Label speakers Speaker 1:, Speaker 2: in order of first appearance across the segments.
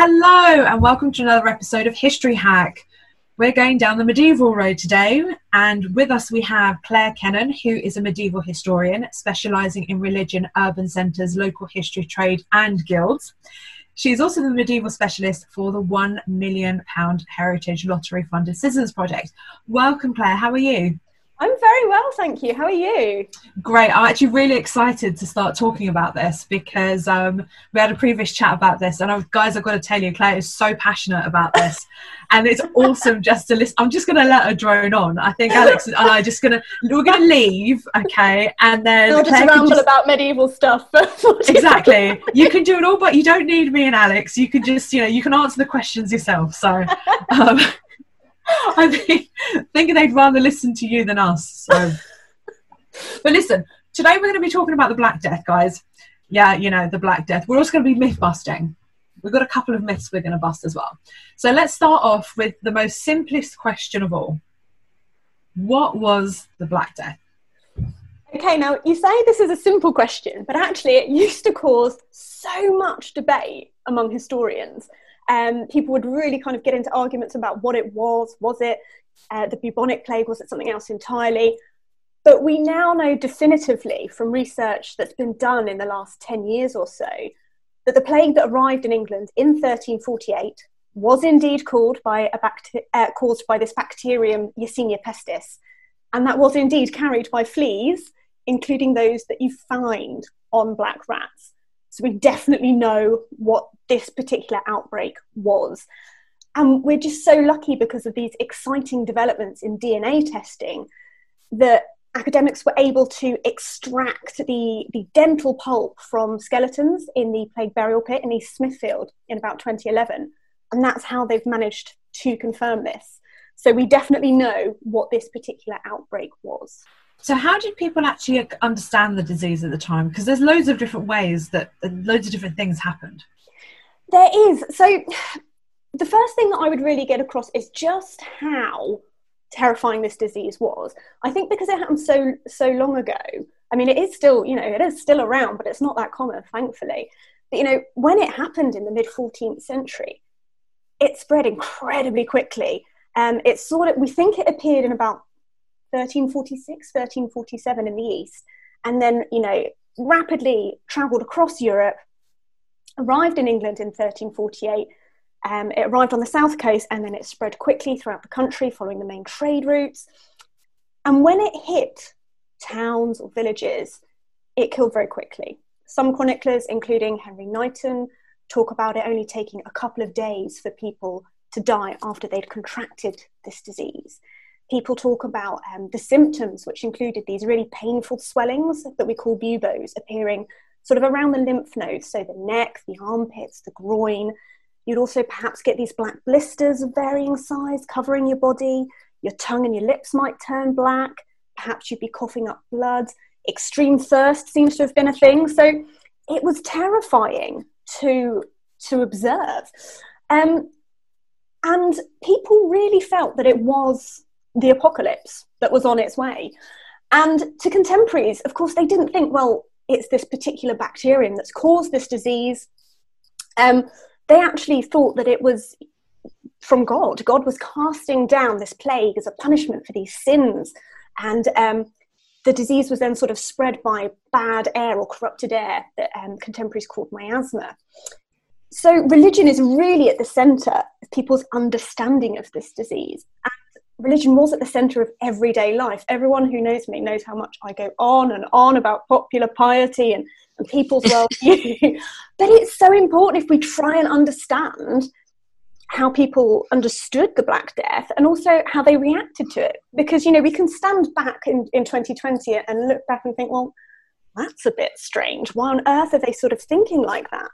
Speaker 1: Hello, and welcome to another episode of History Hack. We're going down the medieval road today, and with us we have Claire Kennan, who is a medieval historian specialising in religion, urban centres, local history, trade, and guilds. She's also the medieval specialist for the £1 million Heritage Lottery Funded Citizens Project. Welcome, Claire. How are you?
Speaker 2: I'm very well, thank you. How are you?
Speaker 1: Great. I'm actually really excited to start talking about this because um, we had a previous chat about this, and I've, guys, I've got to tell you, Claire is so passionate about this, and it's awesome just to listen. I'm just going to let her drone on. I think Alex and I are just going to we're going to leave, okay, and then
Speaker 2: I'll just ramble just, about medieval stuff.
Speaker 1: exactly. You can do it all, but you don't need me and Alex. You can just, you know, you can answer the questions yourself. So. Um, I think, think they'd rather listen to you than us. So. but listen, today we're going to be talking about the Black Death, guys. Yeah, you know, the Black Death. We're also going to be myth busting. We've got a couple of myths we're going to bust as well. So let's start off with the most simplest question of all What was the Black Death?
Speaker 2: Okay, now you say this is a simple question, but actually it used to cause so much debate among historians. Um, people would really kind of get into arguments about what it was. Was it uh, the bubonic plague? Was it something else entirely? But we now know definitively from research that's been done in the last 10 years or so that the plague that arrived in England in 1348 was indeed called by a bacter- uh, caused by this bacterium Yersinia pestis, and that was indeed carried by fleas, including those that you find on black rats. So we definitely know what this particular outbreak was. And we're just so lucky because of these exciting developments in DNA testing that academics were able to extract the, the dental pulp from skeletons in the plague burial pit in East Smithfield in about 2011. And that's how they've managed to confirm this. So we definitely know what this particular outbreak was.
Speaker 1: So, how did people actually understand the disease at the time? Because there's loads of different ways that loads of different things happened.
Speaker 2: There is. So, the first thing that I would really get across is just how terrifying this disease was. I think because it happened so so long ago. I mean, it is still you know it is still around, but it's not that common, thankfully. But you know, when it happened in the mid 14th century, it spread incredibly quickly. Um, it's sort of we think it appeared in about 1346, 1347 in the east, and then, you know, rapidly travelled across Europe, arrived in England in 1348. Um, it arrived on the south coast and then it spread quickly throughout the country following the main trade routes. And when it hit towns or villages, it killed very quickly. Some chroniclers, including Henry Knighton, talk about it only taking a couple of days for people to die after they'd contracted this disease people talk about um, the symptoms, which included these really painful swellings that we call buboes appearing sort of around the lymph nodes, so the neck, the armpits, the groin. You'd also perhaps get these black blisters of varying size covering your body. Your tongue and your lips might turn black. Perhaps you'd be coughing up blood. Extreme thirst seems to have been a thing. So it was terrifying to, to observe. Um, and people really felt that it was the apocalypse that was on its way. And to contemporaries, of course, they didn't think, well, it's this particular bacterium that's caused this disease. Um, they actually thought that it was from God. God was casting down this plague as a punishment for these sins. And um, the disease was then sort of spread by bad air or corrupted air that um, contemporaries called miasma. So, religion is really at the centre of people's understanding of this disease. Religion was at the centre of everyday life. Everyone who knows me knows how much I go on and on about popular piety and, and people's well-being. but it's so important if we try and understand how people understood the Black Death and also how they reacted to it. Because, you know, we can stand back in, in 2020 and look back and think, well, that's a bit strange. Why on earth are they sort of thinking like that?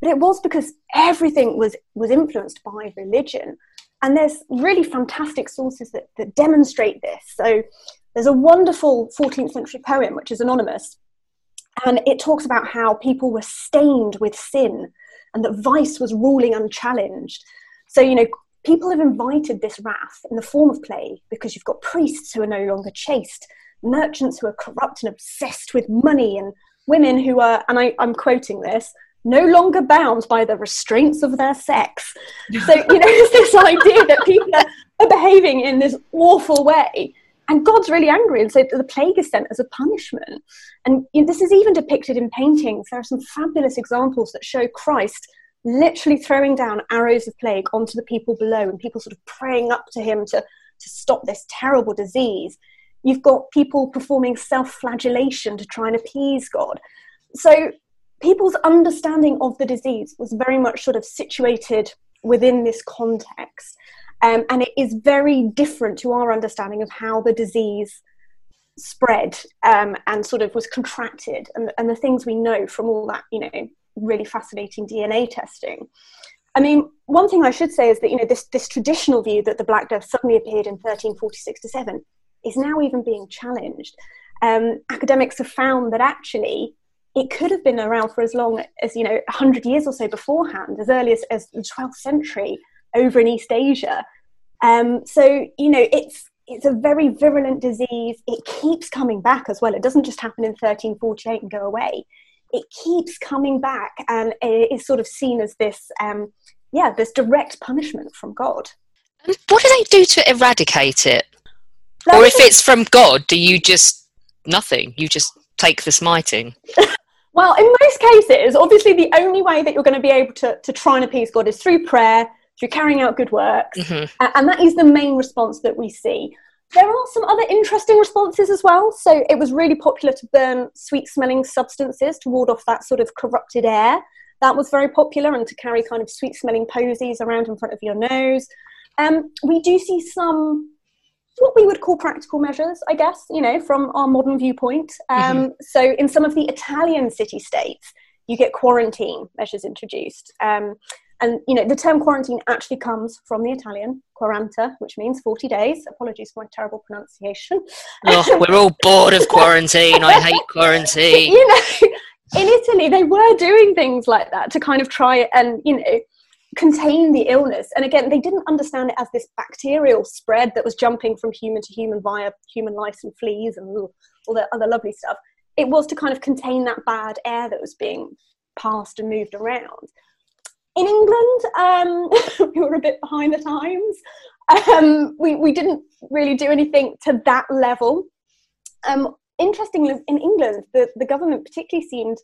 Speaker 2: But it was because everything was, was influenced by religion. And there's really fantastic sources that, that demonstrate this. So there's a wonderful 14th century poem, which is anonymous, and it talks about how people were stained with sin and that vice was ruling unchallenged. So, you know, people have invited this wrath in the form of play because you've got priests who are no longer chaste, merchants who are corrupt and obsessed with money, and women who are, and I, I'm quoting this, no longer bound by the restraints of their sex. So, you know, it's this idea that people are, behaving in this awful way. And God's really angry, and so the plague is sent as a punishment. And you know, this is even depicted in paintings. There are some fabulous examples that show Christ literally throwing down arrows of plague onto the people below and people sort of praying up to him to, to stop this terrible disease. You've got people performing self flagellation to try and appease God. So people's understanding of the disease was very much sort of situated within this context. Um, and it is very different to our understanding of how the disease spread um, and sort of was contracted and, and the things we know from all that, you know, really fascinating DNA testing. I mean, one thing I should say is that you know this this traditional view that the Black Death suddenly appeared in 1346 to seven is now even being challenged. Um, academics have found that actually it could have been around for as long as you know 100 years or so beforehand, as early as, as the 12th century over in East Asia. Um, so you know it's it's a very virulent disease. It keeps coming back as well. It doesn't just happen in 1348 and go away it keeps coming back and it is sort of seen as this, um, yeah, this direct punishment from God.
Speaker 3: And what do they do to eradicate it? or if it's from God, do you just nothing? You just take the smiting?
Speaker 2: well, in most cases, obviously, the only way that you're going to be able to, to try and appease God is through prayer, through carrying out good works. Mm-hmm. And that is the main response that we see. There are some other interesting responses as well. So it was really popular to burn sweet smelling substances to ward off that sort of corrupted air. That was very popular, and to carry kind of sweet smelling posies around in front of your nose. Um, we do see some what we would call practical measures, I guess, you know, from our modern viewpoint. Um, mm-hmm. So in some of the Italian city states, you get quarantine measures introduced. Um, and you know, the term quarantine actually comes from the Italian quaranta, which means 40 days. Apologies for my terrible pronunciation.
Speaker 3: Oh, we're all bored of quarantine. I hate quarantine.
Speaker 2: you know, in Italy, they were doing things like that to kind of try and, you know, contain the illness. And again, they didn't understand it as this bacterial spread that was jumping from human to human via human lice and fleas and all, that other lovely stuff. It was to kind of contain that bad air that was being passed and moved around in England, um, we were a bit behind the times. Um, we, we didn't really do anything to that level. Um, interestingly, in England, the, the government particularly seemed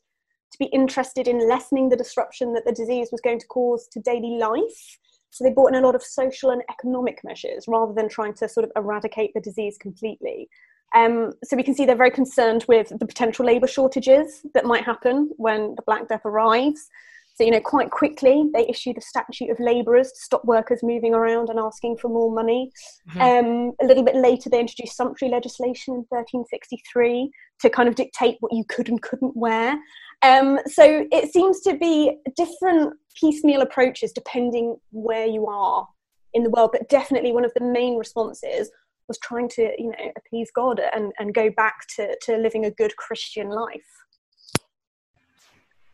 Speaker 2: to be interested in lessening the disruption that the disease was going to cause to daily life. So they brought in a lot of social and economic measures rather than trying to sort of eradicate the disease completely. Um, so we can see they're very concerned with the potential labour shortages that might happen when the Black Death arrives. So, you know, quite quickly they issued a statute of labourers to stop workers moving around and asking for more money. Mm-hmm. Um, a little bit later, they introduced sumptuary legislation in 1363 to kind of dictate what you could and couldn't wear. Um, so it seems to be different piecemeal approaches depending where you are in the world, but definitely one of the main responses was trying to, you know, appease God and, and go back to, to living a good Christian life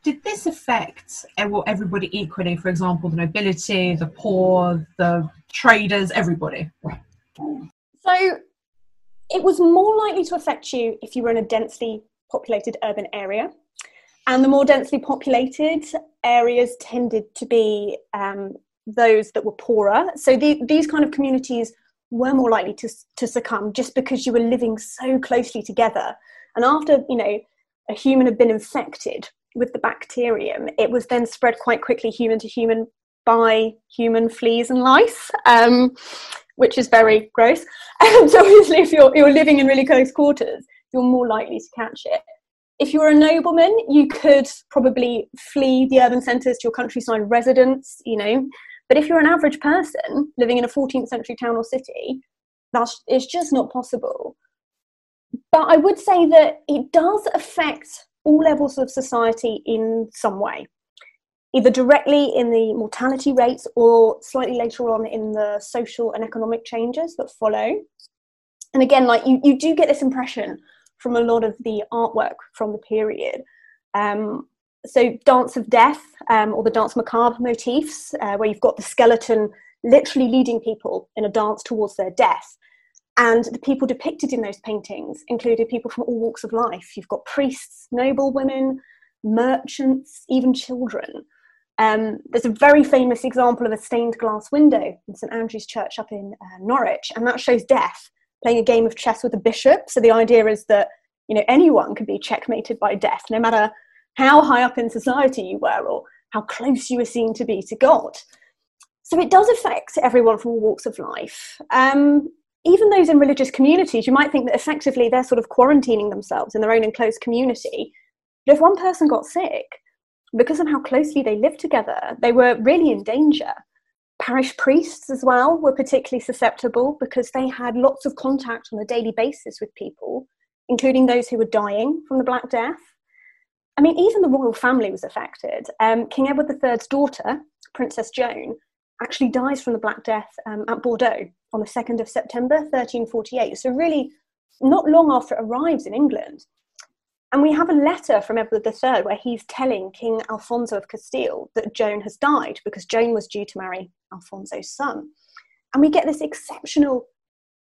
Speaker 1: did this affect everybody equally? For example, the nobility, the poor, the traders, everybody.
Speaker 2: So it was more likely to affect you if you were in a densely populated urban area. And the more densely populated areas tended to be um, those that were poorer. So the, these kind of communities were more likely to, to succumb just because you were living so closely together. And after, you know, a human had been infected with the bacterium, it was then spread quite quickly human to human by human fleas and lice, um, which is very gross. So obviously if you're, you're living in really close quarters, you're more likely to catch it. If you were a nobleman, you could probably flee the urban centres to your countryside residence, you know. But if you're an average person living in a 14th century town or city, that's it's just not possible. But I would say that it does affect all levels of society in some way, either directly in the mortality rates or slightly later on in the social and economic changes that follow. And again, like you, you do get this impression from a lot of the artwork from the period. Um, so, Dance of Death um, or the Danse Macabre motifs, uh, where you've got the skeleton literally leading people in a dance towards their death. And the people depicted in those paintings included people from all walks of life. You've got priests, noble women, merchants, even children. Um, there's a very famous example of a stained glass window in St Andrew's Church up in uh, Norwich, and that shows death playing a game of chess with a bishop. So the idea is that you know anyone could be checkmated by death, no matter how high up in society you were or how close you were seen to be to God. So it does affect everyone from all walks of life. Um, even those in religious communities, you might think that effectively they're sort of quarantining themselves in their own enclosed community. But if one person got sick, because of how closely they lived together, they were really in danger. Parish priests, as well, were particularly susceptible because they had lots of contact on a daily basis with people, including those who were dying from the Black Death. I mean, even the royal family was affected. Um, King Edward III's daughter, Princess Joan, actually dies from the Black Death um, at Bordeaux on the 2nd of September 1348. So, really, not long after it arrives in England. And we have a letter from Edward III where he's telling King Alfonso of Castile that Joan has died because Joan was due to marry Alfonso's son. And we get this exceptional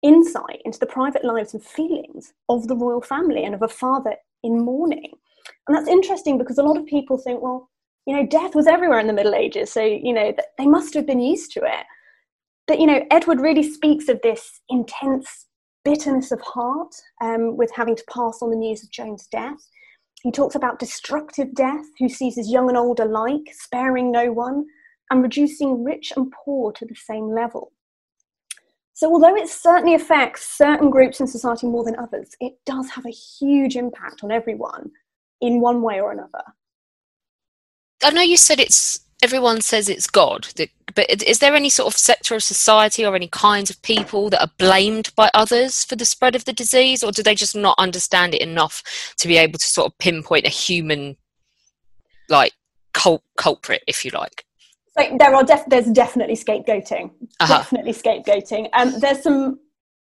Speaker 2: insight into the private lives and feelings of the royal family and of a father in mourning. And that's interesting because a lot of people think, well, you know, death was everywhere in the Middle Ages, so, you know, they must have been used to it. But, you know, Edward really speaks of this intense bitterness of heart um, with having to pass on the news of Joan's death. He talks about destructive death, who seizes young and old alike, sparing no one, and reducing rich and poor to the same level. So, although it certainly affects certain groups in society more than others, it does have a huge impact on everyone in one way or another.
Speaker 3: I know you said it's everyone says it's God, but is there any sort of sector of society or any kinds of people that are blamed by others for the spread of the disease, or do they just not understand it enough to be able to sort of pinpoint a human, like cult- culprit, if you like?
Speaker 2: So there are def- there's definitely scapegoating, uh-huh. definitely scapegoating. Um, there's some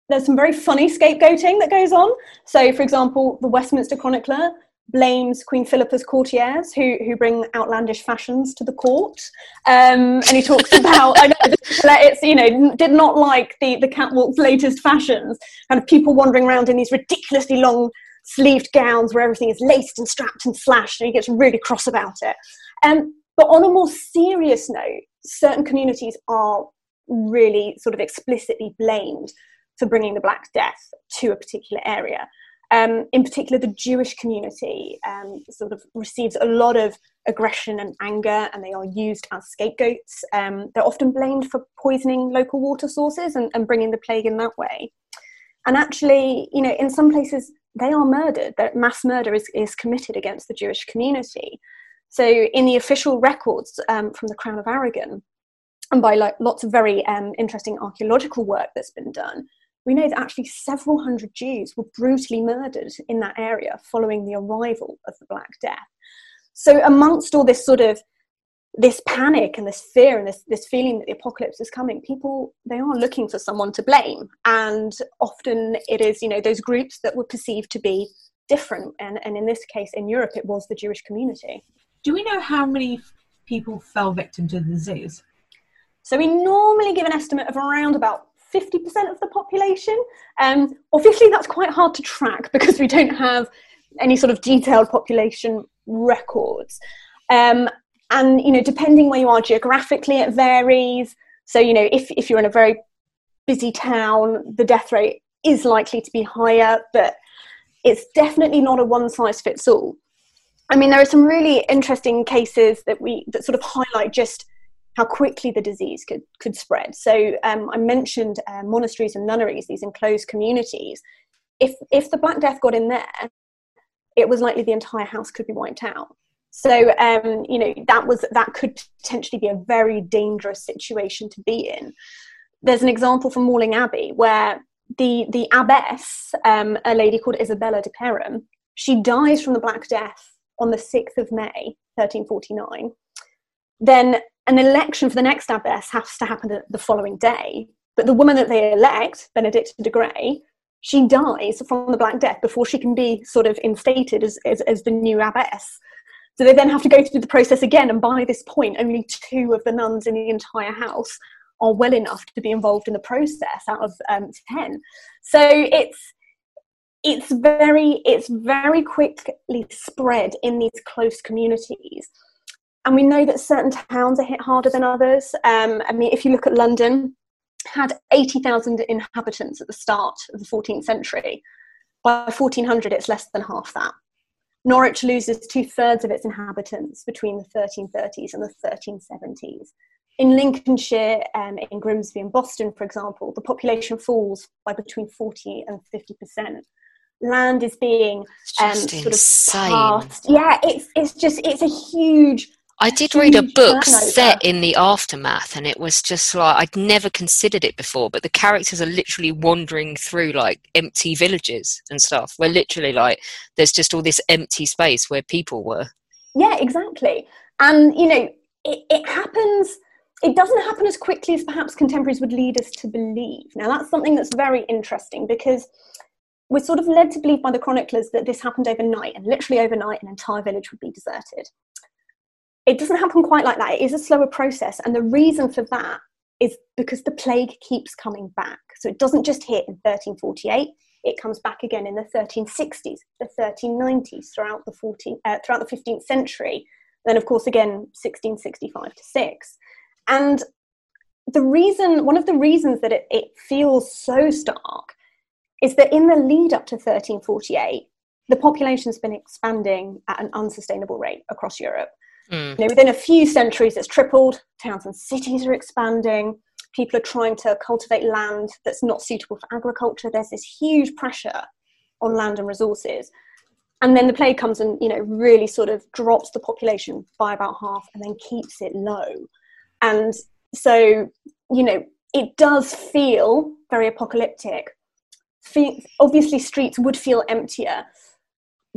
Speaker 2: there's some very funny scapegoating that goes on. So, for example, the Westminster Chronicler blames Queen Philippa's courtiers who, who bring outlandish fashions to the court. Um, and he talks about, I know, it's, you know, did not like the, the catwalk's latest fashions, kind of people wandering around in these ridiculously long sleeved gowns where everything is laced and strapped and slashed, and he gets really cross about it. Um, but on a more serious note, certain communities are really sort of explicitly blamed for bringing the Black Death to a particular area. Um, in particular, the Jewish community um, sort of receives a lot of aggression and anger, and they are used as scapegoats. Um, they're often blamed for poisoning local water sources and, and, bringing the plague in that way. And actually, you know, in some places, they are murdered. That mass murder is, is committed against the Jewish community. So, in the official records um, from the Crown of Aragon, and by like lots of very um, interesting archaeological work that's been done, we know that actually several hundred Jews were brutally murdered in that area following the arrival of the Black Death. So, amongst all this sort of this panic and this fear and this, this feeling that the apocalypse is coming, people they are looking for someone to blame, and often it is you know those groups that were perceived to be different, and, and in this case in Europe it was the Jewish community.
Speaker 1: Do we know how many people fell victim to the disease?
Speaker 2: So we normally give an estimate of around about 50% of the population. Um, obviously, that's quite hard to track because we don't have any sort of detailed population records. Um, and, you know, depending where you are geographically, it varies. So, you know, if, if you're in a very busy town, the death rate is likely to be higher, but it's definitely not a one size fits all. I mean, there are some really interesting cases that we that sort of highlight just how quickly the disease could could spread. So um, I mentioned uh, monasteries and nunneries, these enclosed communities. If if the Black Death got in there, it was likely the entire house could be wiped out. So um, you know that was that could potentially be a very dangerous situation to be in. There's an example from Malling Abbey where the the abbess, um, a lady called Isabella de Perham, she dies from the Black Death on the 6th of May, 1349. Then an election for the next abbess has to happen the following day. But the woman that they elect, Benedicta de Grey, she dies from the Black Death before she can be sort of instated as, as, as the new abbess. So they then have to go through the process again, and by this point, only two of the nuns in the entire house are well enough to be involved in the process out of um, 10. So it's it's very it's very quickly spread in these close communities and we know that certain towns are hit harder than others. Um, i mean if you look at london had 80,000 inhabitants at the start of the 14th century. By 1400 it's less than half that. Norwich loses two-thirds of its inhabitants between the 1330s and the 1370s in lincolnshire um, in grimsby and boston for example the population falls by between 40 and 50 percent. Land is being um, sort of passed. Yeah, it's it's just it's a huge.
Speaker 3: I did read a book set in the aftermath, and it was just like I'd never considered it before. But the characters are literally wandering through like empty villages and stuff, where literally like there's just all this empty space where people were.
Speaker 2: Yeah, exactly. And you know, it, it happens. It doesn't happen as quickly as perhaps contemporaries would lead us to believe. Now, that's something that's very interesting because we're sort of led to believe by the chroniclers that this happened overnight, and literally overnight, an entire village would be deserted. It doesn't happen quite like that. It is a slower process, and the reason for that is because the plague keeps coming back. So it doesn't just hit in 1348; it comes back again in the 1360s, the 1390s, throughout the 14, uh, throughout the 15th century. Then, of course, again 1665 to six, and the reason, one of the reasons that it, it feels so stark is that in the lead up to 1348, the population's been expanding at an unsustainable rate across Europe. Mm. You know, within a few centuries, it's tripled. Towns and cities are expanding. People are trying to cultivate land that's not suitable for agriculture. There's this huge pressure on land and resources. And then the plague comes and you know really sort of drops the population by about half, and then keeps it low. And so you know it does feel very apocalyptic obviously streets would feel emptier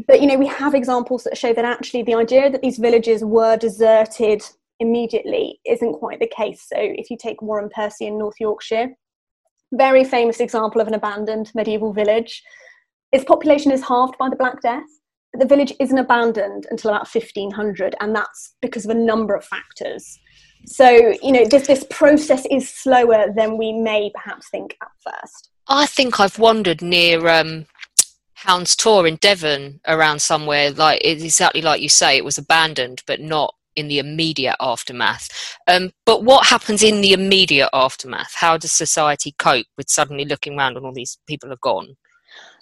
Speaker 2: but you know we have examples that show that actually the idea that these villages were deserted immediately isn't quite the case. So if you take Wharram Percy in north yorkshire very famous example of an abandoned medieval village. Its population is halved by the black death. But the village isn't abandoned until about 1500 and that's because of a number of factors. So you know this this process is slower than we may perhaps think at first.
Speaker 3: I think I've wandered near um, Hounds Tor in Devon around somewhere like exactly like you say, it was abandoned, but not in the immediate aftermath. Um, but what happens in the immediate aftermath? How does society cope with suddenly looking around and all these people are gone?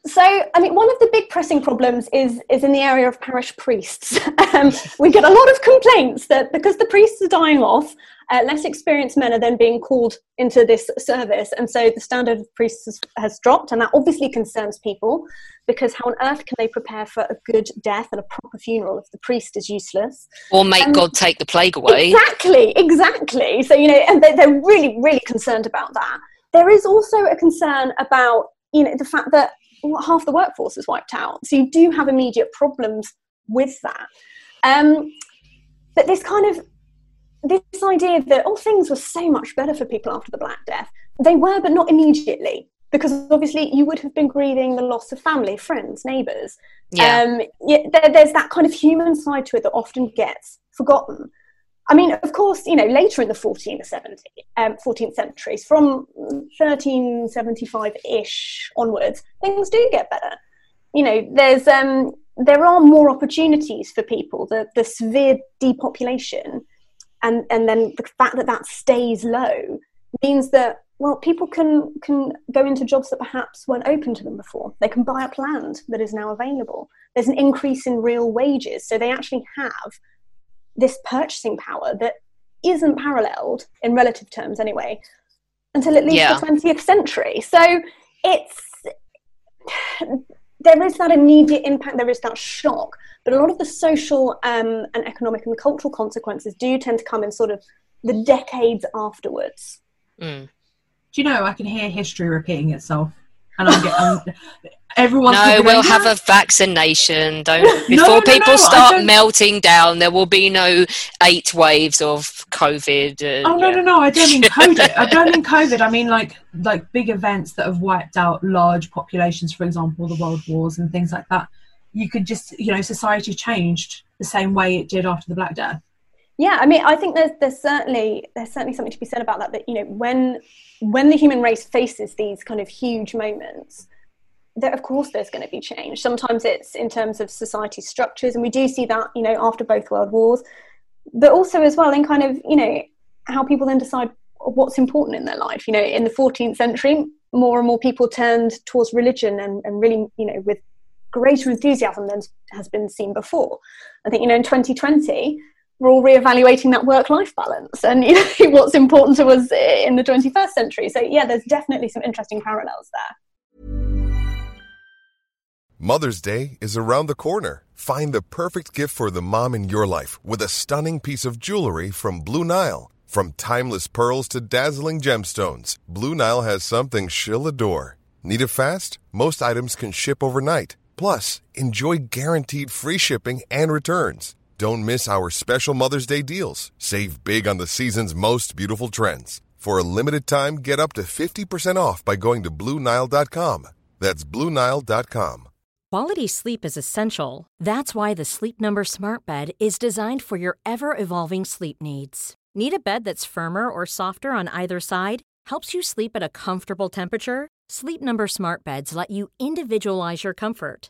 Speaker 2: So, I mean, one of the big pressing problems is is in the area of parish priests. um, we get a lot of complaints that because the priests are dying off, uh, less experienced men are then being called into this service, and so the standard of priests has, has, dropped, and that obviously concerns people because how on earth can they prepare for a good death and a proper funeral if the priest is useless?
Speaker 3: Or make um, God take the plague away?
Speaker 2: Exactly, exactly. So you know, and they're, they're really, really concerned about that. There is also a concern about you know the fact that half the workforce is wiped out. So you do have immediate problems with that. Um, but this kind of this idea that oh things were so much better for people after the Black Death, they were, but not immediately. Because obviously you would have been grieving the loss of family, friends, neighbours. Yeah. Um, yeah there, there's that kind of human side to it that often gets forgotten. I mean, of course, you know, later in the 14th, 17th, um, 14th centuries, from 1375-ish onwards, things do get better. You know, there's um, there are more opportunities for people. The the severe depopulation, and and then the fact that that stays low means that well, people can can go into jobs that perhaps weren't open to them before. They can buy up land that is now available. There's an increase in real wages, so they actually have this purchasing power that isn't paralleled in relative terms anyway until at least yeah. the 20th century. So it's there is that immediate impact, there is that shock, but a lot of the social um, and economic and cultural consequences do tend to come in sort of the decades afterwards.
Speaker 3: Mm
Speaker 1: do you know I can hear history repeating itself? And I'm getting everyone.
Speaker 3: No, we'll have a vaccination. Don't before no, no, people no, start melting down. There will be no eight waves of COVID.
Speaker 1: Uh, oh no, yeah. no, no! I don't mean COVID. I don't mean COVID. I mean like like big events that have wiped out large populations. For example, the world wars and things like that. You could just you know society changed the same way it did after the Black Death.
Speaker 2: Yeah, I mean, I think there's there's certainly there's certainly something to be said about that. That you know, when when the human race faces these kind of huge moments, that of course there's going to be change. Sometimes it's in terms of society structures, and we do see that you know after both world wars, but also as well in kind of you know how people then decide what's important in their life. You know, in the 14th century, more and more people turned towards religion and, and really you know with greater enthusiasm than has been seen before. I think you know in 2020 we're all reevaluating that work-life balance and you know, what's important to us eh, in the 21st century. So yeah, there's definitely some interesting parallels there.
Speaker 4: Mother's Day is around the corner. Find the perfect gift for the mom in your life with a stunning piece of jewelry from Blue Nile. From timeless pearls to dazzling gemstones, Blue Nile has something she'll adore. Need it fast? Most items can ship overnight. Plus, enjoy guaranteed free shipping and returns. Don't miss our special Mother's Day deals. Save big on the season's most beautiful trends. For a limited time, get up to 50% off by going to Bluenile.com. That's Bluenile.com.
Speaker 5: Quality sleep is essential. That's why the Sleep Number Smart Bed is designed for your ever evolving sleep needs. Need a bed that's firmer or softer on either side? Helps you sleep at a comfortable temperature? Sleep Number Smart Beds let you individualize your comfort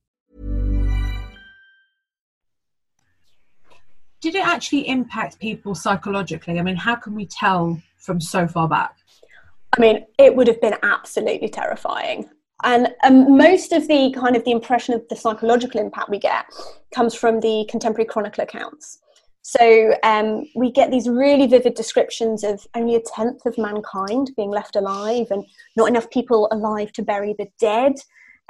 Speaker 1: did it actually impact people psychologically? I mean, how can we tell from so far back?
Speaker 2: I mean, it would have been absolutely terrifying. And um, most of the kind of the impression of the psychological impact we get comes from the contemporary chronicle accounts. So um, we get these really vivid descriptions of only a tenth of mankind being left alive and not enough people alive to bury the dead.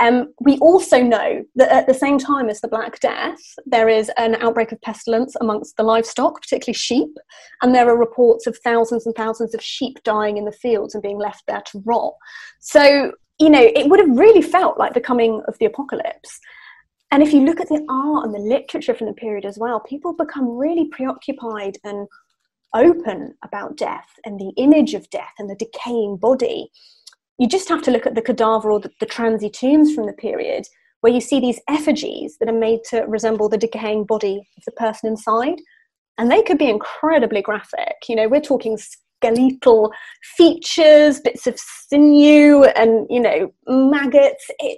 Speaker 2: Um, we also know that at the same time as the Black Death, there is an outbreak of pestilence amongst the livestock, particularly sheep, and there are reports of thousands and thousands of sheep dying in the fields and being left there to rot. So, you know, it would have really felt like the coming of the apocalypse. And if you look at the art and the literature from the period as well, people become really preoccupied and open about death and the image of death and the decaying body you just have to look at the cadaver or the, the transi tombs from the period where you see these effigies that are made to resemble the decaying body of the person inside. And they could be incredibly graphic. You know, we're talking skeletal features, bits of sinew, and, you know, maggots. It,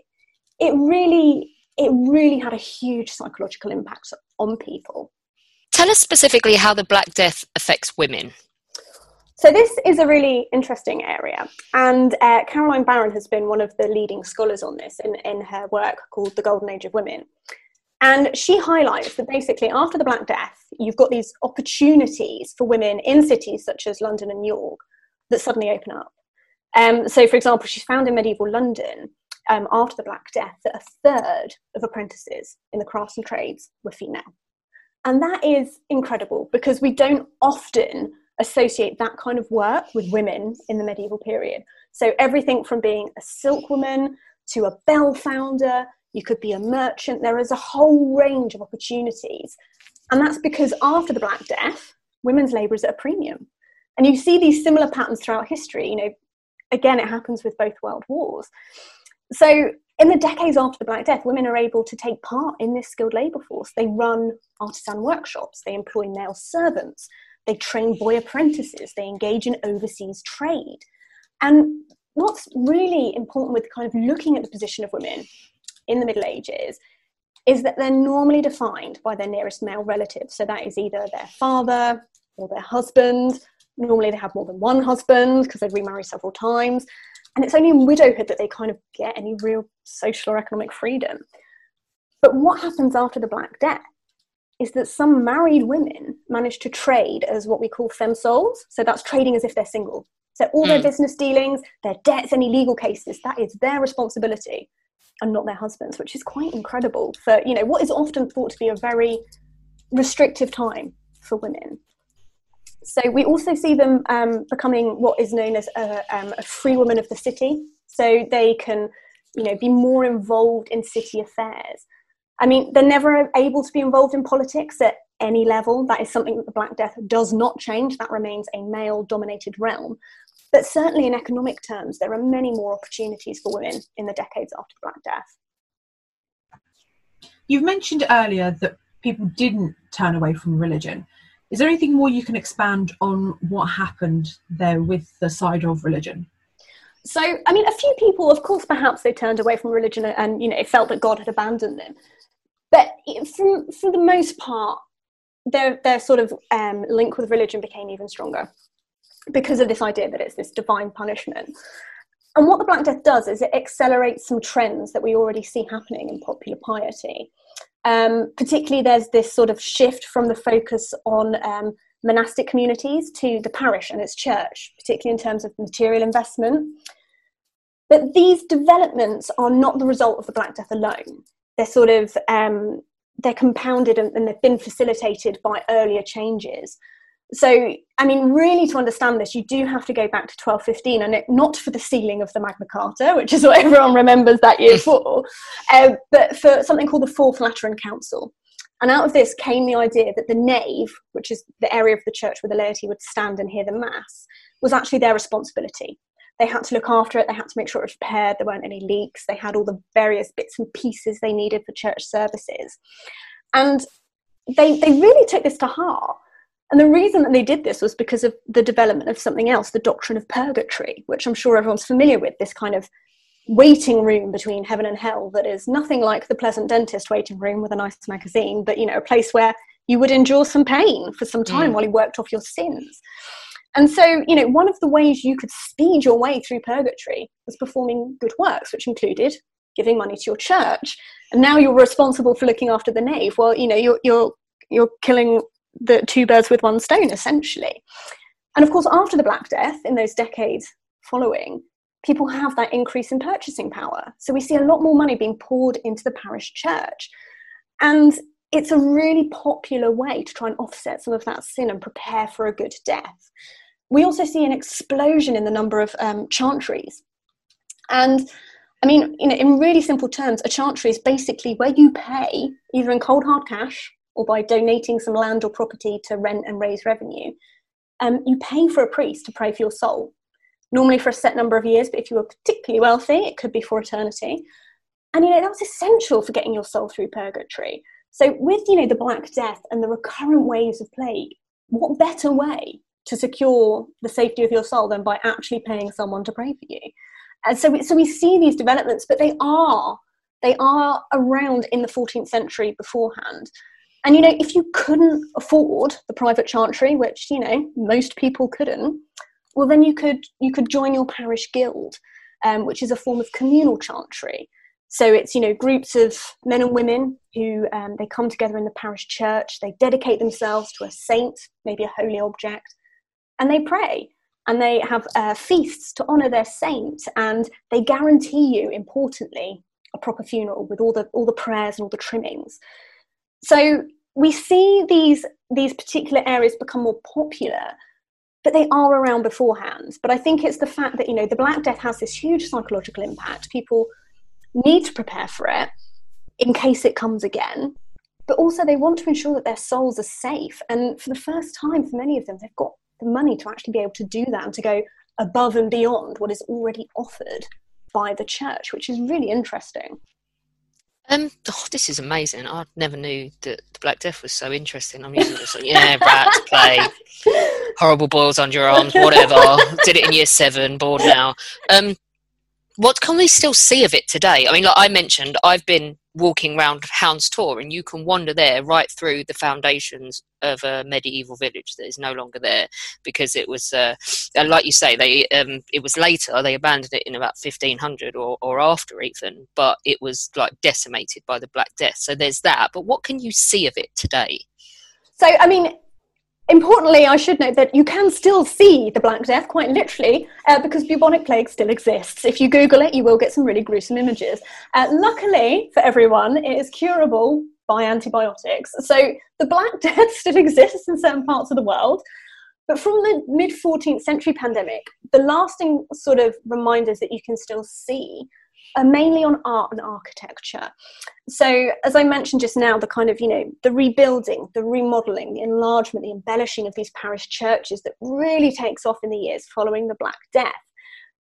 Speaker 2: it really, it really had a huge psychological impact on people.
Speaker 3: Tell us specifically how the Black Death affects women.
Speaker 2: So this is a really interesting area, and uh, Caroline Barron has been one of the leading scholars on this in, in her work called The Golden Age of Women. And she highlights that basically after the Black Death, you've got these opportunities for women in cities such as London and York that suddenly open up. Um, so, for example, she's found in medieval London um, after the Black Death that a third of apprentices in the crafts and trades were female. And that is incredible because we don't often associate that kind of work with women in the medieval period. So everything from being a silkwoman to a bell founder, you could be a merchant. There is a whole range of opportunities. And that's because after the Black Death, women's labour is at a premium. And you see these similar patterns throughout history. You know, again, it happens with both world wars. So in the decades after the Black Death, women are able to take part in this skilled labour force. They run artisan workshops, they employ male servants, they train boy apprentices, they engage in overseas trade. And what's really important with kind of looking at the position of women in the Middle Ages is that they're normally defined by their nearest male relative. So that is either their father or their husband. Normally they have more than one husband because they remarry several times. And it's only in widowhood that they kind of get any real social or economic freedom. But what happens after the Black Death is that some married women manage to trade as what we call femme soles. So that's trading as if they're single. So all mm. their hmm. business dealings, their debts, any legal cases, that is their responsibility and not their husbands, which is quite incredible for, you know, what is often thought to be a very restrictive time for women. So we also see them um, becoming what is known as a, um, a, free woman of the city. So they can, you know, be more involved in city affairs. I mean, they're never able to be involved in politics at any level. That is something that the Black Death does not change. That remains a male-dominated realm. But certainly in economic terms, there are many more opportunities for women in the decades after the Black Death.
Speaker 1: You've mentioned earlier that people didn't turn away from religion. Is there anything more you can expand on what happened there with the side of religion?
Speaker 2: So, I mean, a few people, of course, perhaps they turned away from religion and, you know, it felt that God had abandoned them. But for, for the most part, their, their sort of um, link with religion became even stronger because of this idea that it's this divine punishment. And what the Black Death does is it accelerates some trends that we already see happening in popular piety. Um, particularly, there's this sort of shift from the focus on um, monastic communities to the parish and its church, particularly in terms of material investment. But these developments are not the result of the Black Death alone. They're sort of um, they're compounded and, and they've been facilitated by earlier changes. So i mean really to understand this you do have to go back to 1215 and it, not for the sealing of the magna carta which is what everyone remembers that year for uh, but for something called the fourth lateran council. And out of this came the idea that the nave which is the area of the church where the laity would stand and hear the mass was actually their responsibility they had to look after it. They had to make sure it was repaired. There weren't any leaks. They had all the various bits and pieces they needed for church services. And they, they really took this to heart. And the reason that they did this was because of the development of something else, the doctrine of purgatory, which I'm sure everyone's familiar with, this kind of waiting room between heaven and hell that is nothing like the pleasant dentist waiting room with a nice magazine, but you know, a place where you would endure some pain for some time mm. while you worked off your sins. And so, you know, one of the ways you could speed your way through purgatory was performing good works, which included giving money to your church. And now you're responsible for looking after the nave. Well, you know, you're you're you're killing the two birds with one stone, essentially. And of course, after the Black Death, in those decades following, people have that increase in purchasing power. So we see a lot more money being poured into the parish church. And it's a really popular way to try and offset some of that sin and prepare for a good death. We also see an explosion in the number of um, chantries. And I mean, you know, in really simple terms, a chantry is basically where you pay, either in cold hard cash or by donating some land or property to rent and raise revenue, um, you pay for a priest to pray for your soul. Normally for a set number of years, but if you were particularly wealthy, it could be for eternity. And you know that was essential for getting your soul through purgatory. So with you know the Black Death and the recurrent waves of plague, what better way to secure the safety of your soul than by actually paying someone to pray for you? And so we, so we see these developments, but they are they are around in the 14th century beforehand. And you know, if you couldn't afford the private chantry, which you know most people couldn't, well, then you could you could join your parish guild, um, which is a form of communal chantry. So it's you know groups of men and women who um, they come together in the parish church. They dedicate themselves to a saint, maybe a holy object, and they pray. And they have uh, feasts to honour their saint, and they guarantee you, importantly, a proper funeral with all the all the prayers and all the trimmings. So we see these these particular areas become more popular, but they are around beforehand. But I think it's the fact that you know the Black Death has this huge psychological impact. People need to prepare for it in case it comes again. But also, they want to ensure that their souls are safe. And for the first time, for many of them, they've got the money to actually be able to do that and to go above and beyond what is already offered by the church, which is really interesting.
Speaker 3: Um, oh, this is amazing. I never knew that the Black Death was so interesting. I'm usually just like, yeah, rat, play, horrible boils on your arms, whatever. Did it in year seven, bored now. Um, what can we still see of it today? I mean, like I mentioned, I've been walking around Hounds Tor, and you can wander there right through the foundations of a medieval village that is no longer there because it was, uh, like you say, they um, it was later. They abandoned it in about 1500 or, or after even, but it was like decimated by the Black Death. So there's that. But what can you see of it today?
Speaker 2: So, I mean, Importantly, I should note that you can still see the Black Death, quite literally, uh, because bubonic plague still exists. If you Google it, you will get some really gruesome images. Uh, luckily for everyone, it is curable by antibiotics. So the Black Death still exists in certain parts of the world. But from the mid 14th century pandemic, the lasting sort of reminders that you can still see are mainly on art and architecture. So, as I mentioned just now, the kind of, you know, the rebuilding, the remodeling, the enlargement, the embellishing of these parish churches that really takes off in the years following the Black Death.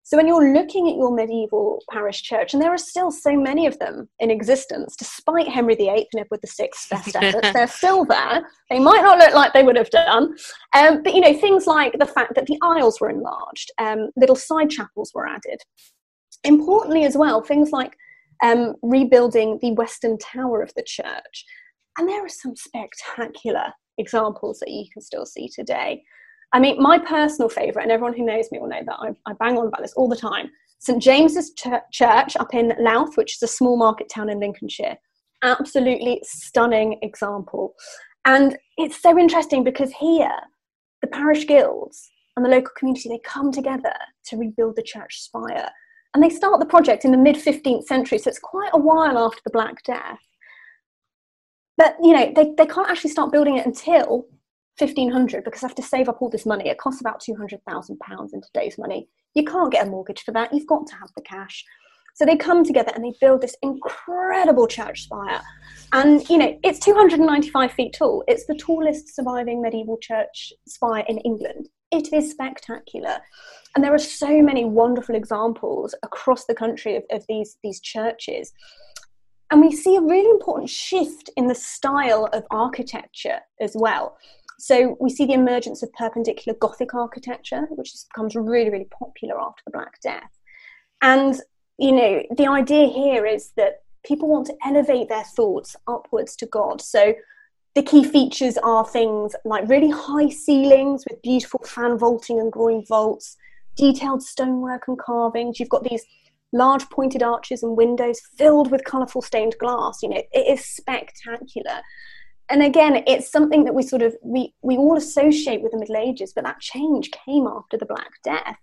Speaker 2: So, when you're looking at your medieval parish church, and there are still so many of them in existence, despite Henry VIII and Edward VI's best efforts, they're still there. They might not look like they would have done, um, but you know things like the fact that the aisles were enlarged, um, little side chapels were added, Importantly, as well, things like um, rebuilding the western tower of the church. And there are some spectacular examples that you can still see today. I mean, my personal favourite, and everyone who knows me will know that I, I bang on about this all the time St James's Ch- Church up in Louth, which is a small market town in Lincolnshire. Absolutely stunning example. And it's so interesting because here, the parish guilds and the local community, they come together to rebuild the church spire. And they start the project in the mid 15th century, so it's quite a while after the Black Death. But you know, they, they can't actually start building it until 1500 because they have to save up all this money. It costs about £200,000 in today's money. You can't get a mortgage for that, you've got to have the cash. So they come together and they build this incredible church spire. And, you know, it's 295 feet tall. It's the tallest surviving medieval church spire in England. It is spectacular. And there are so many wonderful examples across the country of, of these, these churches. And we see a really important shift in the style of architecture as well. So we see the emergence of perpendicular Gothic architecture, which becomes really, really popular after the Black Death. And, you know, the idea here is that people want to elevate their thoughts upwards to God. So the key features are things like really high ceilings with beautiful fan vaulting and groin vaults, detailed stonework and carvings. You've got these large pointed arches and windows filled with colourful stained glass. You know, it is spectacular. And again, it's something that we sort of we, we all associate with the Middle Ages, but that change came after the Black Death.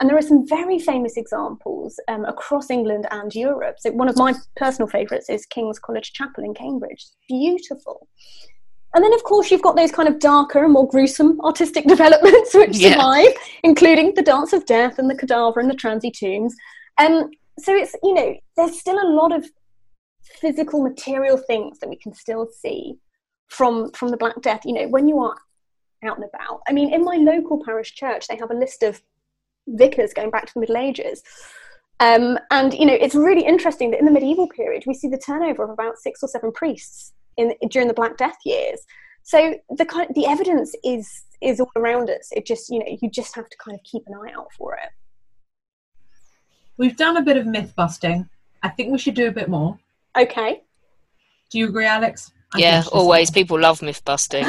Speaker 2: And there are some very famous examples um, across England and Europe. So one of my personal favourites is King's College Chapel in Cambridge. Beautiful. And then, of course, you've got those kind of darker and more gruesome artistic developments which yeah. survive, including the Dance of Death and the Cadaver and the Transi Tombs. Um, so it's, you know, there's still a lot of physical material things that we can still see from from the Black Death. You know, when you are out and about. I mean, in my local parish church, they have a list of vicars going back to the Middle Ages. Um, and you know, it's really interesting that in the medieval period, we see the turnover of about six or seven priests in during the Black Death years. So the kind the evidence is is all around us. It just you know you just have to kind of keep an eye out for it.
Speaker 1: We've done a bit of myth busting. I think we should do a bit more.
Speaker 2: Okay.
Speaker 1: Do you agree, Alex?
Speaker 3: I yeah, always. People love myth busting.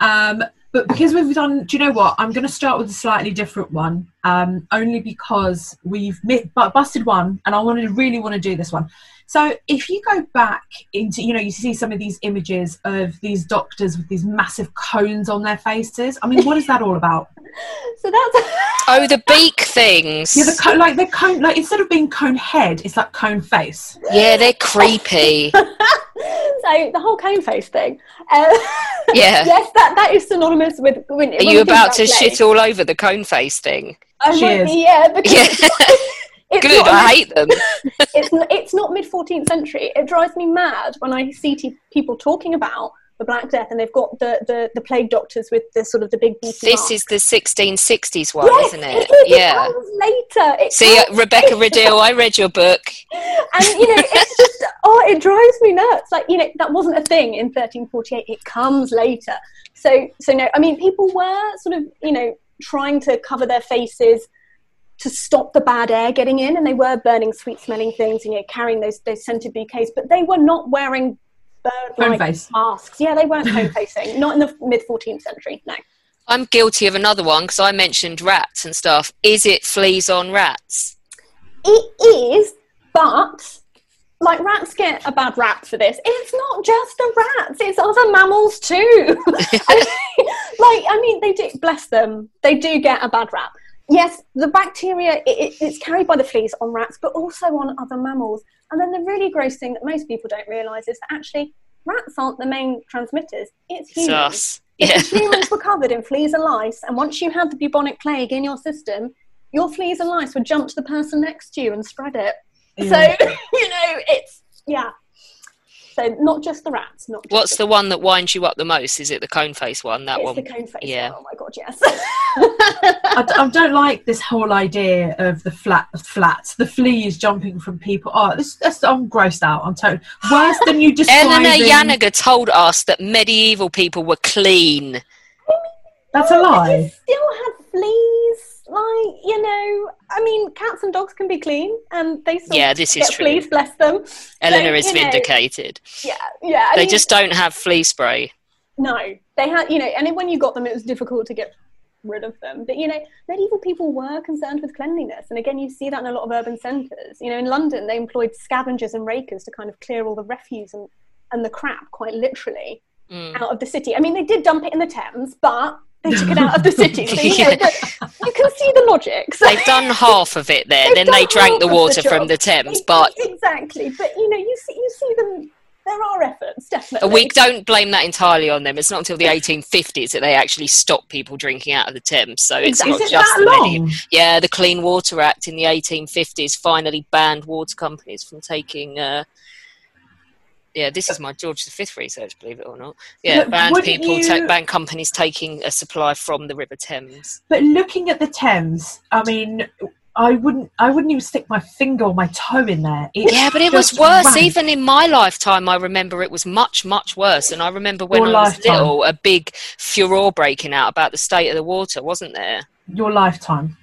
Speaker 1: um, but because we've done, do you know what? I'm going to start with a slightly different one, um, only because we've myth, busted one, and I want to really want to do this one. So if you go back into, you know, you see some of these images of these doctors with these massive cones on their faces. I mean, what is that all about?
Speaker 2: so that's
Speaker 3: oh, the beak things.
Speaker 1: Yeah, the co- like the cone, like instead of being cone head, it's like cone face.
Speaker 3: Yeah, they're creepy.
Speaker 2: so the whole cone face thing. Uh,
Speaker 3: yeah.
Speaker 2: yes, that that is synonymous with. When,
Speaker 3: Are you about to shit all over the cone face thing?
Speaker 2: I she might yeah, because. Yeah.
Speaker 3: It's Good, I hate them.
Speaker 2: it's, it's not mid 14th century. It drives me mad when I see t- people talking about the Black Death, and they've got the, the, the plague doctors with the sort of the big.
Speaker 3: This
Speaker 2: masks.
Speaker 3: is the 1660s one,
Speaker 2: yes,
Speaker 3: isn't it?
Speaker 2: is.
Speaker 3: Yeah.
Speaker 2: comes later. It
Speaker 3: See, uh, Rebecca Rideal, I read your book.
Speaker 2: and you know it's just oh it drives me nuts like you know that wasn't a thing in 1348 it comes later so so no i mean people were sort of you know trying to cover their faces to stop the bad air getting in and they were burning sweet smelling things and you know carrying those those scented bouquets but they were not wearing bird-like
Speaker 1: face.
Speaker 2: masks yeah they weren't home facing not in the mid 14th century no
Speaker 3: I'm guilty of another one because I mentioned rats and stuff. Is it fleas on rats?
Speaker 2: It is, but like rats get a bad rap for this. It's not just the rats; it's other mammals too. I mean, like, I mean, they do. Bless them, they do get a bad rap. Yes, the bacteria it, it, it's carried by the fleas on rats, but also on other mammals. And then the really gross thing that most people don't realise is that actually rats aren't the main transmitters. It's
Speaker 3: It's
Speaker 2: humans.
Speaker 3: us. Yeah.
Speaker 2: If humans were covered in fleas and lice, and once you had the bubonic plague in your system, your fleas and lice would jump to the person next to you and spread it.
Speaker 1: Yeah.
Speaker 2: So, you know, it's, yeah. So, not just the rats. Not just
Speaker 3: What's the one that winds you up the most? Is it the cone face one? That
Speaker 2: it's
Speaker 3: one?
Speaker 2: the cone face.
Speaker 3: yeah.
Speaker 2: one. Oh my god, yes.
Speaker 1: I, d- I don't like this whole idea of the flat flats, the fleas jumping from people. Oh, this, this I'm grossed out. I'm totally worse than you describing.
Speaker 3: Eleanor Janega told us that medieval people were clean.
Speaker 1: That's a
Speaker 2: They
Speaker 1: lie.
Speaker 2: still had fleas. Like, you know, I mean, cats and dogs can be clean, and they still
Speaker 3: Yeah, this is
Speaker 2: get
Speaker 3: true.
Speaker 2: fleas, bless them.
Speaker 3: Eleanor
Speaker 2: So,
Speaker 3: is
Speaker 2: you know,
Speaker 3: vindicated.
Speaker 2: Yeah, yeah. I
Speaker 3: They
Speaker 2: mean,
Speaker 3: just don't have flea spray.
Speaker 2: No, they had, you know, and when you got them, it was difficult to get rid of them. But, you know, medieval people were concerned with cleanliness. And again, you see that in a lot of urban centres. You know, in London, they employed scavengers and rakers to kind of clear all the refuse and, and the crap, quite literally,
Speaker 3: Mm.
Speaker 2: out of the city. I mean, they did dump it in the Thames, but they took it out of the city. So, you know, you can see the logic. So,
Speaker 3: They've done half of it there. Then they drank the water
Speaker 2: the
Speaker 3: from the Thames. But
Speaker 2: exactly. But, you know, you see, you see them, there are efforts, definitely.
Speaker 3: we don't blame that entirely on them. It's not until the 1850s that they actually stopped people drinking out of the Thames. So it's
Speaker 2: Exactly.
Speaker 3: not
Speaker 1: it
Speaker 3: just
Speaker 1: that
Speaker 3: the medieval.
Speaker 1: long?
Speaker 3: Yeah, the Clean Water Act in the 1850s finally banned water companies from taking. Uh, yeah, this is my George V research, believe it or not. Yeah,
Speaker 1: But
Speaker 3: banned people,
Speaker 1: you-
Speaker 3: ta- companies taking a supply from the River Thames.
Speaker 1: But looking at the Thames, I mean, I wouldn't. I wouldn't even stick my finger or my toe in there. It's
Speaker 3: Yeah, but it was worse.
Speaker 1: rank.
Speaker 3: Even in my lifetime, I remember it was much, much worse. And I remember when
Speaker 1: Your
Speaker 3: I was
Speaker 1: lifetime.
Speaker 3: little, a big furore breaking out about the state of the water, wasn't there?
Speaker 1: your lifetime.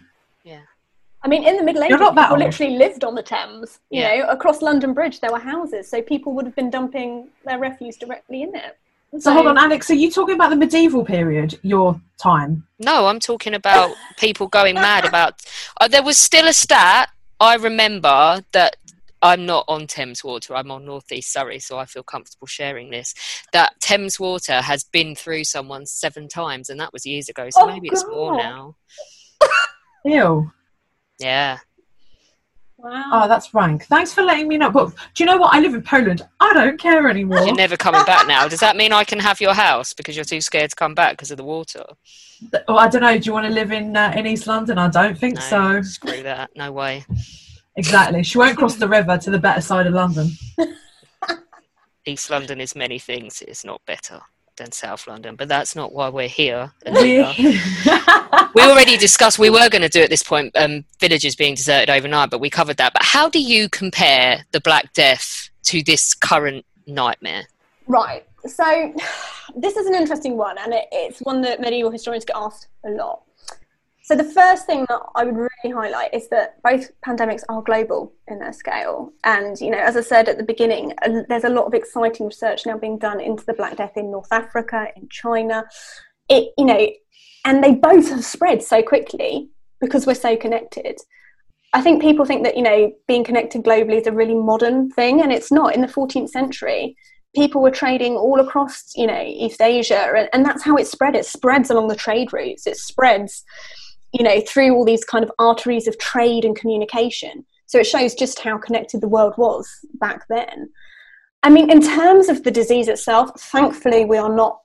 Speaker 2: I mean, in the Middle Ages,
Speaker 1: You're not that
Speaker 2: people
Speaker 1: old.
Speaker 2: literally lived on the Thames. You
Speaker 3: Yeah.
Speaker 2: know, across London Bridge, there were houses, so people would have been dumping their refuse directly in it.
Speaker 1: So hold on, Alex. Are you talking about the medieval period? Your time?
Speaker 3: No, I'm talking about people going mad about. Uh, there was still a stat. I remember that I'm not on Thames Water. I'm on North East Surrey, so I feel comfortable sharing this. That Thames Water has been through someone seven times, and that was years ago. So
Speaker 2: Oh,
Speaker 3: maybe it's more now.
Speaker 1: Ew.
Speaker 3: Yeah.
Speaker 2: Wow.
Speaker 1: Oh, that's rank. Thanks for letting me know. But do you know what? I live in Poland. I don't care anymore.
Speaker 3: You're never coming back now. Does that mean I can have your house because you're too scared to come back because of the water?
Speaker 1: Well, I don't know. Do you want to live in uh, in East London? I don't think
Speaker 3: No,
Speaker 1: so.
Speaker 3: Screw that. No way.
Speaker 1: Exactly. She won't cross the river to the better side of London.
Speaker 3: East London is many things. It's not better than South London, but that's not why we're here.
Speaker 1: We-
Speaker 3: we already discussed we were going to do at this point um, villages being deserted overnight, but we covered that. But how do you compare the Black Death to this current nightmare?
Speaker 2: Right. So this is an interesting one, and it, it's one that medieval historians get asked a lot. So the first thing that I would really highlight is that both pandemics are global in their scale, and you know, as I said at the beginning, there's a lot of exciting research now being done into the Black Death in North Africa, in China. It, you know, and they both have spread so quickly because we're so connected. I think people think that you know being connected globally is a really modern thing, and it's not. In the 14th century, people were trading all across you know East Asia, and, and that's how it spread. It spreads along the trade routes. It spreads, you know, through all these kind of arteries of trade and communication. So it shows just how connected the world was back then. I mean, in terms of the disease itself, thankfully we are not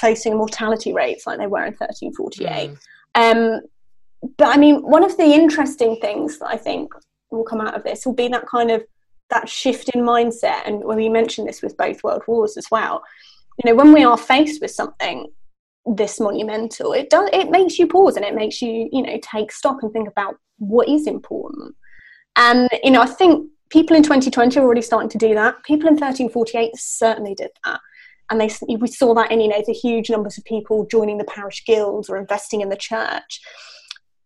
Speaker 2: facing mortality rates like they were in 1348. Um, but I mean, one of the interesting things that I think will come out of this will be that kind of that shift in mindset, and when we mentioned this with both world wars as well. you know, when we are faced with something this monumental, it does it makes you pause and it makes you, you know, take stock and think about what is important. And you know, I think people in 2020 are already starting to do that. People in 1348 certainly did that. And they, we saw that in you know the huge numbers of people joining the parish guilds or investing in the church.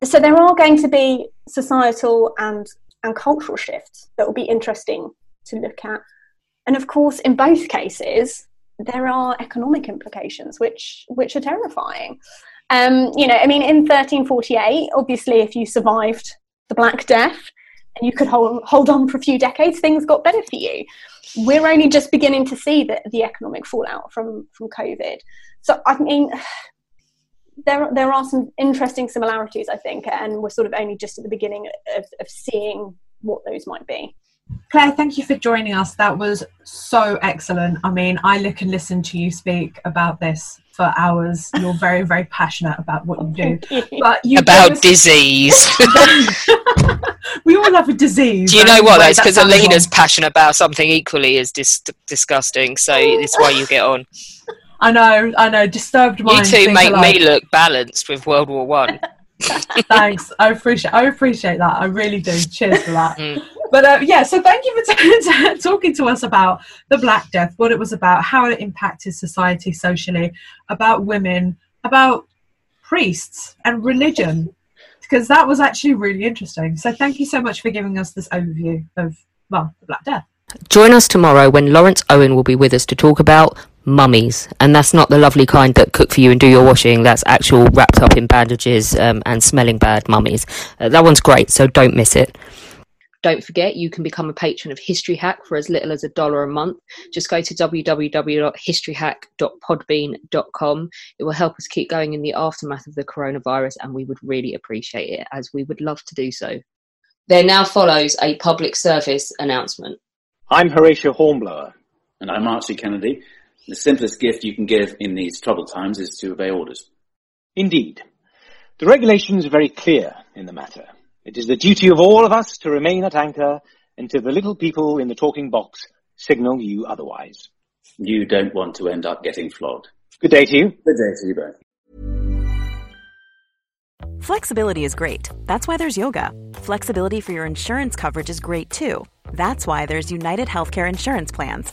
Speaker 2: So there are going to be societal and and cultural shifts that will be interesting to look at. And of course, in both cases, there are economic implications which which are terrifying. Um, you know, I mean, in 1348, obviously, if you survived the Black Death and you could hold, hold on for a few decades, things got better for you. We're only just beginning to see the, the economic fallout from, from COVID. So, I mean, there, there are some interesting similarities, I think, and we're sort of only just at the beginning of, of seeing what those might be.
Speaker 1: Claire, thank you for joining us. That was so excellent. I mean, I look and listen to you speak about this for hours. You're very, very passionate about what you do. But you
Speaker 3: about us- disease.
Speaker 1: we all have a disease.
Speaker 3: Do you know what? That's because Alina's passionate about something equally as dis- disgusting. So it's why you get on.
Speaker 1: I know, I know. Disturbed
Speaker 3: mind. You two make me look balanced with World War One.
Speaker 1: Thanks. I appreciate. I appreciate that. I really do. Cheers for that. Mm. But uh, yeah, so thank you for t- talking to us about the Black Death, what it was about, how it impacted society socially, about women, about priests and religion, because that was actually really interesting. So thank you so much for giving us this overview of well, the Black Death.
Speaker 3: Join us tomorrow when Lawrence Owen will be with us to talk about mummies. And that's not the lovely kind that cook for you and do your washing. That's actual wrapped up in bandages um, and smelling bad mummies. Uh, that one's great, so don't miss it. Don't forget, you can become a patron of History Hack for as little as a dollar a month. Just go to www.historyhack.podbean.com. It will help us keep going in the aftermath of the coronavirus, and we would really appreciate it, as we would love to do so. There now follows a public service announcement.
Speaker 6: I'm Horatio Hornblower.
Speaker 7: And I'm Archie Kennedy. The simplest gift you can give in these troubled times is to obey orders.
Speaker 6: Indeed. The regulations are very clear in the matter. It is the duty of all of us to remain at anchor until the little people in the talking box signal you otherwise.
Speaker 7: You don't want to end up getting flogged.
Speaker 6: Good day to you.
Speaker 7: Good day to you both.
Speaker 8: Flexibility is great. That's why there's yoga. Flexibility for your insurance coverage is great too. That's why there's United Healthcare Insurance Plans.